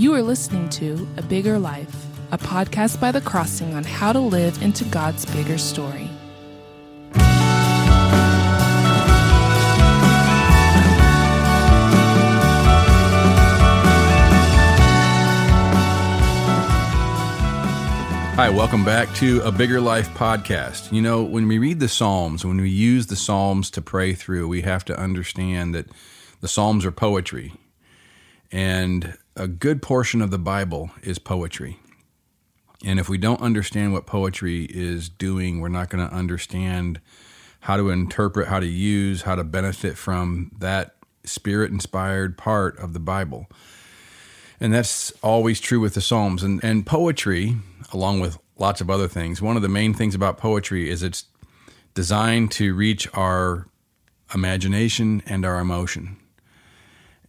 You are listening to A Bigger Life, a podcast by The Crossing on how to live into God's bigger story. Hi, welcome back to a Bigger Life podcast. You know, when we read the Psalms, when we use the Psalms to pray through, we have to understand that the Psalms are poetry. And a good portion of the Bible is poetry. And if we don't understand what poetry is doing, we're not going to understand how to interpret, how to use, how to benefit from that spirit inspired part of the Bible. And that's always true with the Psalms. And, and poetry, along with lots of other things, one of the main things about poetry is it's designed to reach our imagination and our emotion.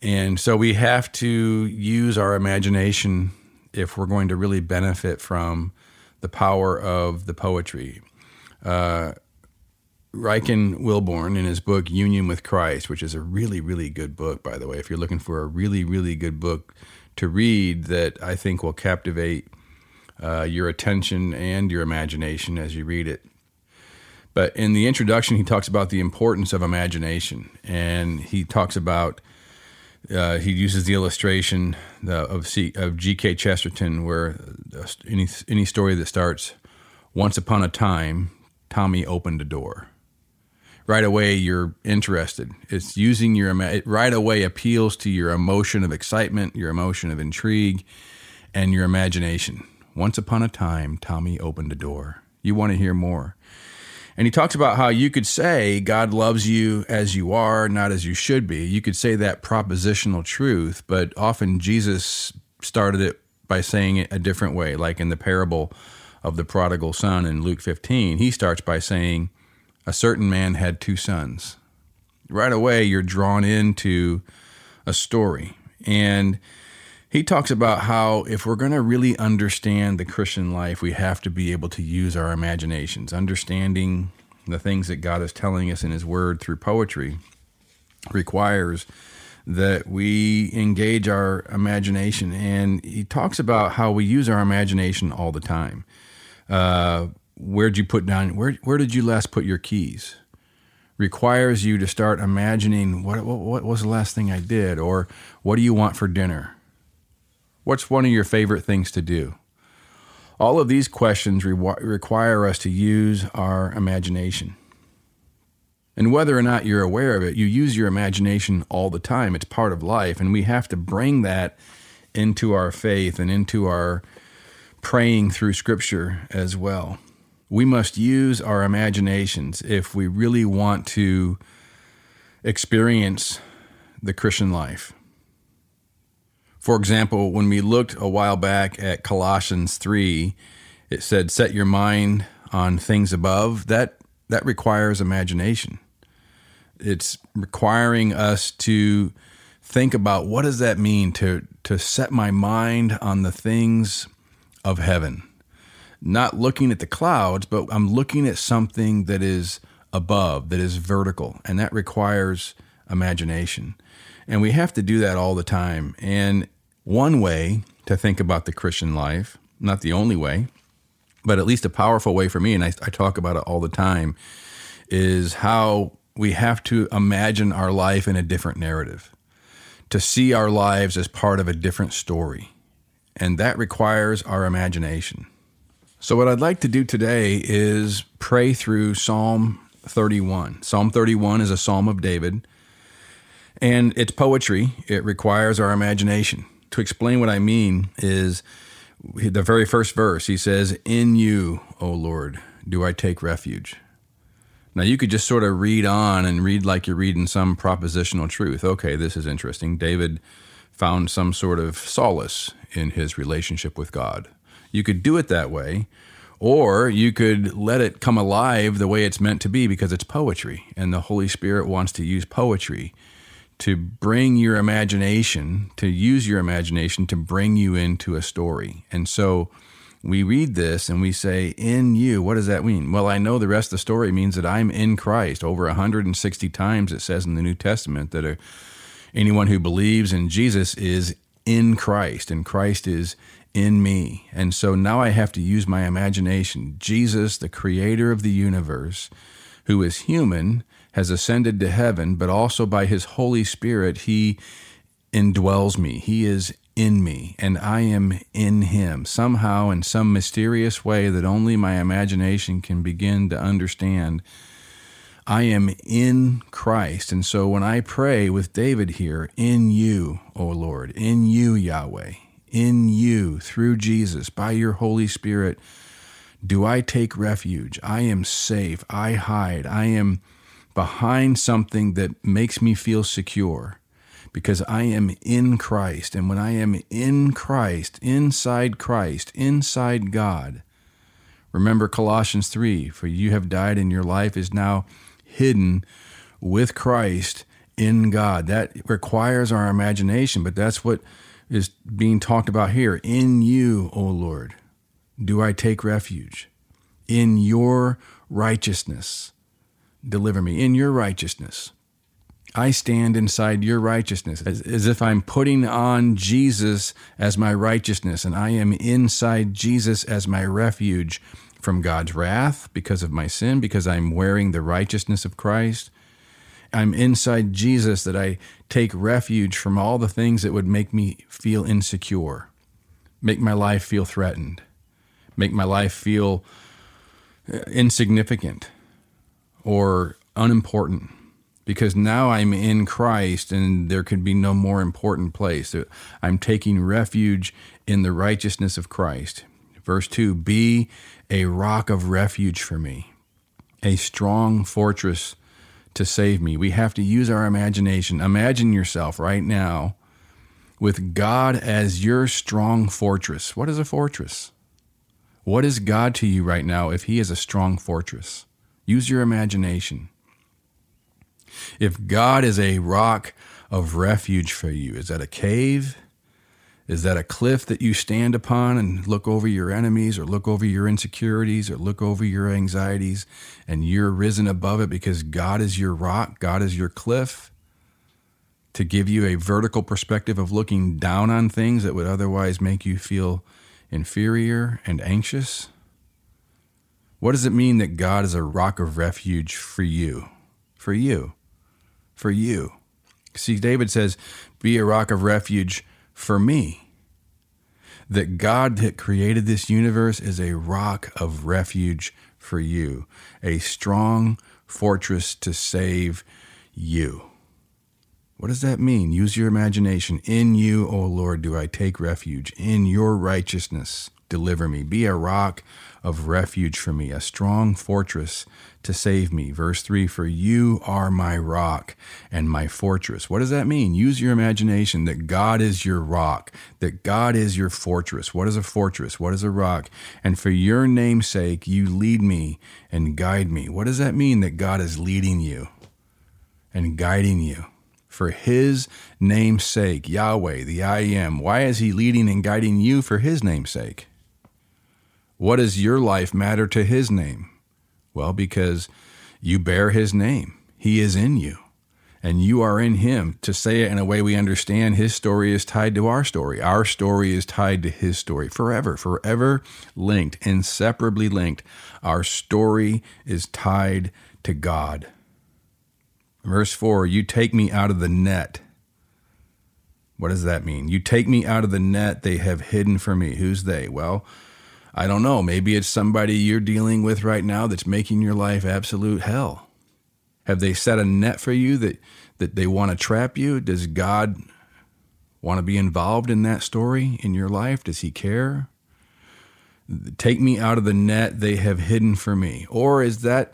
And so we have to use our imagination if we're going to really benefit from the power of the poetry. Uh, Rankin Wilbourne, in his book Union with Christ, which is a really, really good book, by the way, if you're looking for a really, really good book to read that I think will captivate uh, your attention and your imagination as you read it. But in the introduction, he talks about the importance of imagination, and he talks about uh, he uses the illustration of C, of G.K. Chesterton, where uh, any any story that starts "Once upon a time, Tommy opened a door." right away you're interested. It's using your it right away appeals to your emotion of excitement, your emotion of intrigue, and your imagination. Once upon a time, Tommy opened a door. You want to hear more. And he talks about how you could say God loves you as you are, not as you should be. You could say that propositional truth, but often Jesus started it by saying it a different way, like in the parable of the prodigal son in Luke 15. He starts by saying, a certain man had two sons. Right away, you're drawn into a story. And he talks about how if we're going to really understand the Christian life, we have to be able to use our imaginations, understanding the things that God is telling us in His Word through poetry requires that we engage our imagination. And he talks about how we use our imagination all the time. Uh, where'd you put down where where did you last put your keys requires you to start imagining what, what what was the last thing I did or what do you want for dinner what's one of your favorite things to do all of these questions re- require us to use our imagination. And whether or not you're aware of it you use your imagination all the time. It's part of life and we have to bring that into our faith and into our praying through scripture as well. We must use our imaginations if we really want to experience the Christian life. For example, when we looked a while back at Colossians 3, it said, Set your mind on things above. That, that requires imagination. It's requiring us to think about what does that mean to, to set my mind on the things of heaven not looking at the clouds, but I'm looking at something that is above, that is vertical, and that requires imagination. And we have to do that all the time. And one way to think about the Christian life, not the only way, but at least a powerful way for me, and I, I talk about it all the time, is how we have to imagine our life in a different narrative, to see our lives as part of a different story. And that requires our imagination. So, what I'd like to do today is pray through Psalm 31. Psalm 31 is a psalm of David, and it's poetry. It requires our imagination. To explain what I mean, is the very first verse. He says, In you, O Lord, do I take refuge. Now, you could just sort of read on and read like you're reading some propositional truth. Okay, this is interesting. David found some sort of solace in his relationship with God. You could do it that way, or you could let it come alive the way it's meant to be because it's poetry, and the Holy Spirit wants to use poetry to bring your imagination, to use your imagination to bring you into a story. And so we read this and we say, In you, what does that mean? Well, I know the rest of the story means that I'm in Christ. Over 160 times it says in the New Testament that anyone who believes in Jesus is in Christ, and Christ is in me. And so now I have to use my imagination. Jesus, the creator of the universe, who is human, has ascended to heaven, but also by his Holy Spirit, he indwells me. He is in me, and I am in him. Somehow, in some mysterious way that only my imagination can begin to understand, I am in Christ. And so when I pray with David here, in you, O Lord, in you, Yahweh, in you, through Jesus, by your Holy Spirit, do I take refuge. I am safe. I hide. I am behind something that makes me feel secure because I am in Christ. And when I am in Christ, inside Christ, inside God, remember Colossians 3 for you have died and your life is now hidden with Christ in God. That requires our imagination, but that's what is being talked about here. In you, O Lord, do I take refuge. In your righteousness, deliver me. In your righteousness. I stand inside your righteousness as, as, if I'm putting on Jesus as my righteousness, and I am inside Jesus as my refuge from God's wrath because of my sin, because I'm wearing the righteousness of Christ. I'm inside Jesus that I take refuge from all the things that would make me feel insecure, make my life feel threatened, make my life feel uh, insignificant or unimportant because now I'm in Christ and there could be no more important place. I'm taking refuge in the righteousness of Christ. Verse 2 Be a rock of refuge for me, a strong fortress to save me. We have to use our imagination. Imagine yourself right now with God as your strong fortress. What is a fortress? What is God to you right now if He is a strong fortress? Use your imagination. If God is a rock of refuge for you, is that a cave? Is that a cliff that you stand upon and look over your enemies or look over your insecurities or look over your anxieties and you're risen above it because God is your rock, God is your cliff? To give you a vertical perspective of looking down on things that would otherwise make you feel inferior and anxious? What does it mean that God is a rock of refuge for you? For you for you. See, David says, Be a rock of refuge for me. That God that created this universe is a rock of refuge for you, a strong fortress to save you. What does that mean? Use your imagination. In you, O Lord, do I take refuge. In your righteousness, deliver me. Be a rock of refuge for me, a strong fortress to save me. Verse 3 For you are my rock and my fortress. What does that mean? Use your imagination that God is your rock, that God is your fortress. What is a fortress? What is a rock? And for your name's sake, you lead me and guide me. What does that mean that God is leading you and guiding you? For his name's sake, Yahweh, the I am. Why is he leading and guiding you for his name's sake? What does your life matter to his name? Well, because you bear his name. He is in you, and you are in him. To say it in a way we understand, his story is tied to our story. Our story is tied to his story forever, forever linked, inseparably linked. Our story is tied to God. Verse 4 You take me out of the net. What does that mean? You take me out of the net they have hidden for me. Who's they? Well, I don't know. Maybe it's somebody you're dealing with right now that's making your life absolute hell. Have they set a net for you that, that they want to trap you? Does God want to be involved in that story in your life? Does He care? Take me out of the net they have hidden for me. Or is that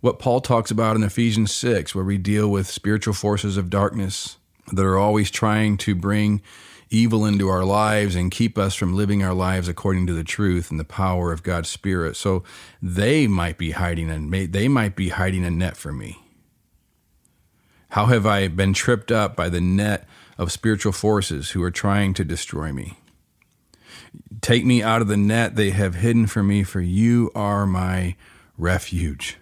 what Paul talks about in Ephesians 6, where we deal with spiritual forces of darkness that are always trying to bring evil into our lives and keep us from living our lives according to the truth and the power of God's Spirit. So they might be hiding and they might be hiding a net for me. How have I been tripped up by the net of spiritual forces who are trying to destroy me? Take me out of the net they have hidden for me, for you are my refuge,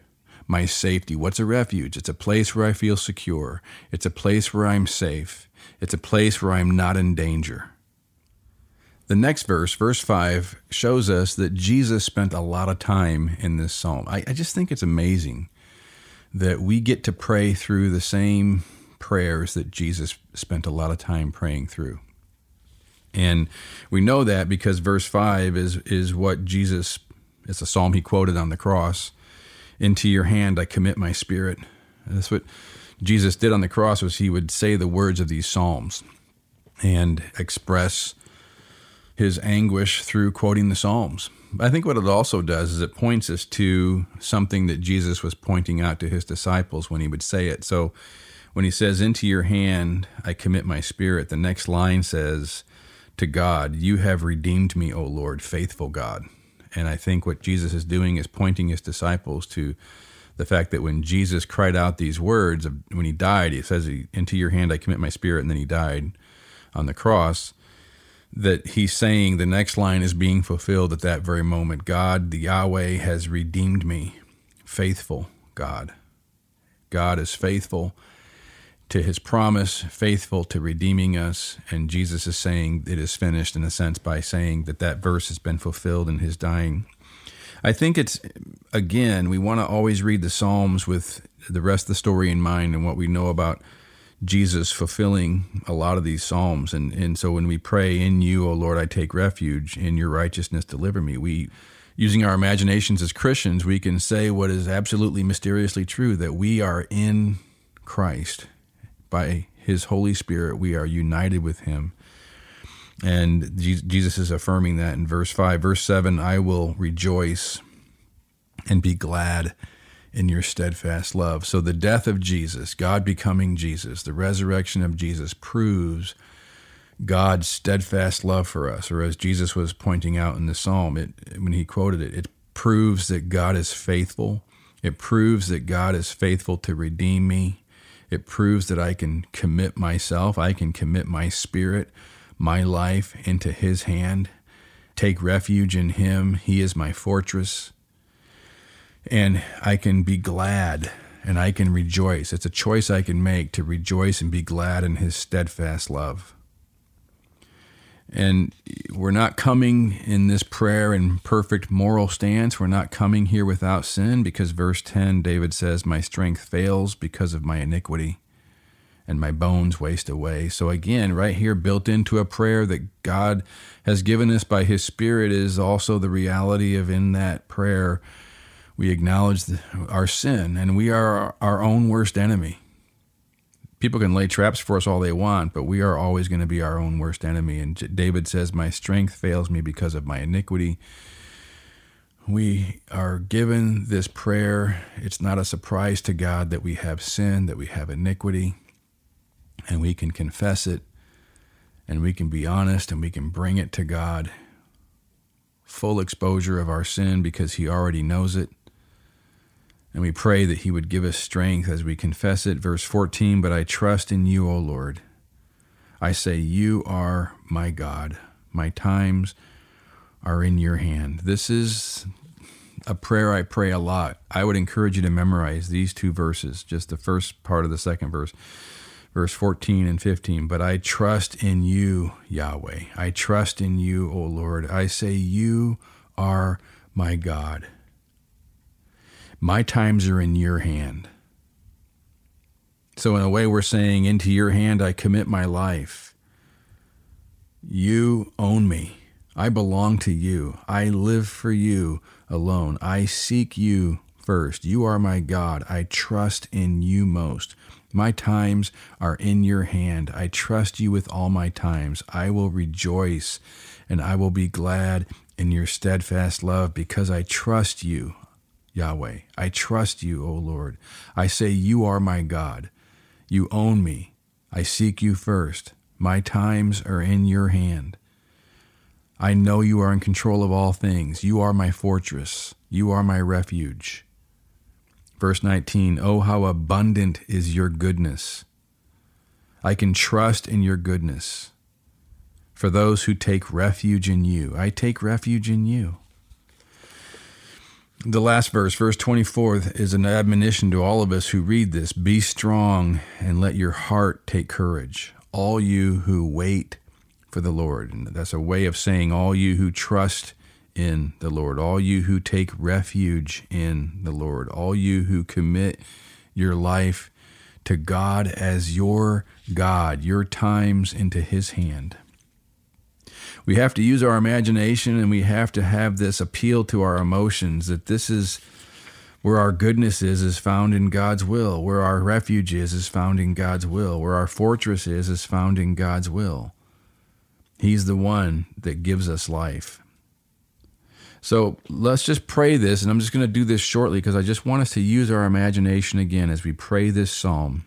my safety. What's a refuge? It's a place where I feel secure. It's a place where I'm safe. It's a place where I'm not in danger. The next verse, verse 5, shows us that Jesus spent a lot of time in this psalm. I, I just think it's amazing that we get to pray through the same prayers that Jesus spent a lot of time praying through. And we know that because verse 5 is, is what Jesus, it's a psalm he quoted on the cross. Into your hand I commit my spirit. that's what Jesus did on the cross was he would say the words of these psalms and express his anguish through quoting the psalms. I think what it also does is it points us to something that Jesus was pointing out to his disciples when he would say it. So when he says, Into your hand I commit my spirit, the next line says, to God, You have redeemed me, O Lord, faithful God. And I think what Jesus is doing is pointing his disciples to the fact that when Jesus cried out these words, when he died, he says, Into your hand I commit my spirit, and then he died on the cross, that he's saying the next line is being fulfilled at that very moment. God, the Yahweh, has redeemed me, faithful God. God is faithful to his promise, faithful to redeeming us. And Jesus is saying it is finished in a sense by saying that that verse has been fulfilled in his dying. I think it's, again, we want to always read the Psalms with the rest of the story in mind and what we know about Jesus fulfilling a lot of these Psalms. And, and so when we pray, In you, O Lord, I take refuge, in your righteousness deliver me, we, using our imaginations as Christians, we can say what is absolutely mysteriously true that we are in Christ by his Holy Spirit, we are united with him. And Jesus is affirming that in verse 5. Verse 7 I will rejoice and be glad in your steadfast love. So the death of Jesus, God becoming Jesus, the resurrection of Jesus proves God's steadfast love for us. Or as Jesus was pointing out in the psalm, it, when he quoted it, it proves that God is faithful. It proves that God is faithful to redeem me. It proves that I can commit myself, I can commit my spirit, my life into His hand, take refuge in Him. He is my fortress. And I can be glad and I can rejoice. It's a choice I can make to rejoice and be glad in His steadfast love. And we're not coming in this prayer in perfect moral stance. We're not coming here without sin because verse 10, David says, My strength fails because of my iniquity and my bones waste away. So, again, right here, built into a prayer that God has given us by His Spirit, is also the reality of in that prayer, we acknowledge our sin and we are our own worst enemy people can lay traps for us all they want, but we are always going to be our own worst enemy. And David says, My strength fails me because of my iniquity. We are given this prayer. It's not a surprise to God that we have sin, that we have iniquity, and we can confess it, and we can be honest, and we can bring it to God. Full exposure of our sin because He already knows it. And we pray that He would give us strength as we confess it. Verse 14, but I trust in you, O Lord. I say, You are my God. My times are in your hand. This is a prayer I pray a lot. I would encourage you to memorize these two verses, just the first part of the second verse, verse 14 and 15. But I trust in you, Yahweh. I trust in you, O Lord. I say, You are my God. My times are in your hand. So, in a way, we're saying, Into your hand I commit my life. You own me. I belong to you. I live for you alone. I seek you first. You are my God. I trust in you most. My times are in your hand. I trust you with all my times. I will rejoice and I will be glad in your steadfast love because I trust you. Yahweh. I trust you, O Lord. I say, You are my God. You own me. I seek you first. My times are in your hand. I know you are in control of all things. You are my fortress. You are my refuge. Verse 19 Oh, how abundant is your goodness! I can trust in your goodness. For those who take refuge in you, I take refuge in you. The last verse, verse 24, is an admonition to all of us who read this Be strong and let your heart take courage, all you who wait for the Lord. And that's a way of saying, All you who trust in the Lord, all you who take refuge in the Lord, all you who commit your life to God as your God, your times into His hand. We have to use our imagination and we have to have this appeal to our emotions that this is where our goodness is, is found in God's will. Where our refuge is, is found in God's will. Where our fortress is, is found in God's will. He's the one that gives us life. So let's just pray this, and I'm just going to do this shortly because I just want us to use our imagination again as we pray this psalm.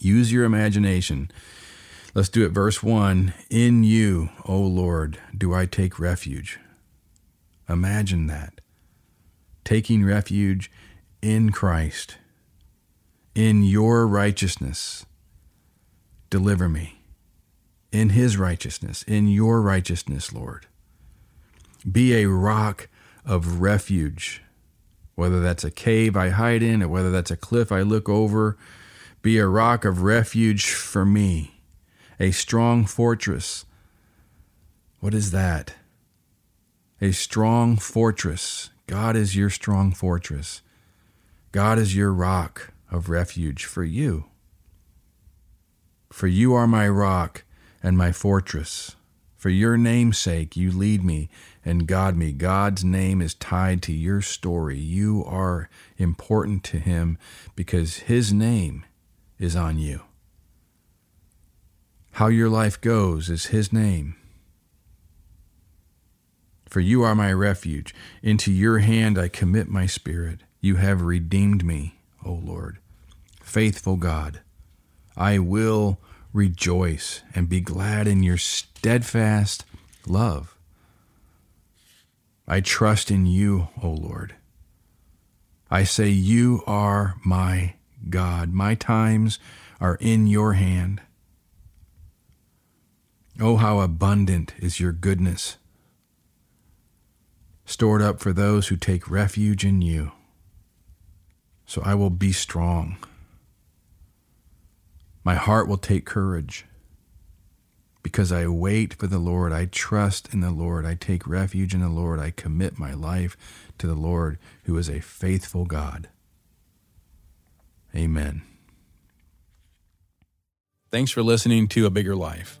Use your imagination. Let's do it. Verse 1 In you, O Lord, do I take refuge. Imagine that. Taking refuge in Christ, in your righteousness. Deliver me. In his righteousness, in your righteousness, Lord. Be a rock of refuge, whether that's a cave I hide in or whether that's a cliff I look over. Be a rock of refuge for me, a strong fortress. What is that? A strong fortress. God is your strong fortress. God is your rock of refuge for you. For you are my rock and my fortress. For your name's sake, you lead me and guide me. God's name is tied to your story. You are important to Him because His name is on you. How your life goes is His name. For you are my refuge. Into your hand I commit my spirit. You have redeemed me, O Lord. Faithful God, I will rejoice and be glad in your steadfast love. I trust in you, O Lord. I say, You are my God. My times are in your hand. Oh, how abundant is your goodness, stored up for those who take refuge in you. So I will be strong. My heart will take courage because I wait for the Lord. I trust in the Lord. I take refuge in the Lord. I commit my life to the Lord, who is a faithful God. Amen. Thanks for listening to A Bigger Life,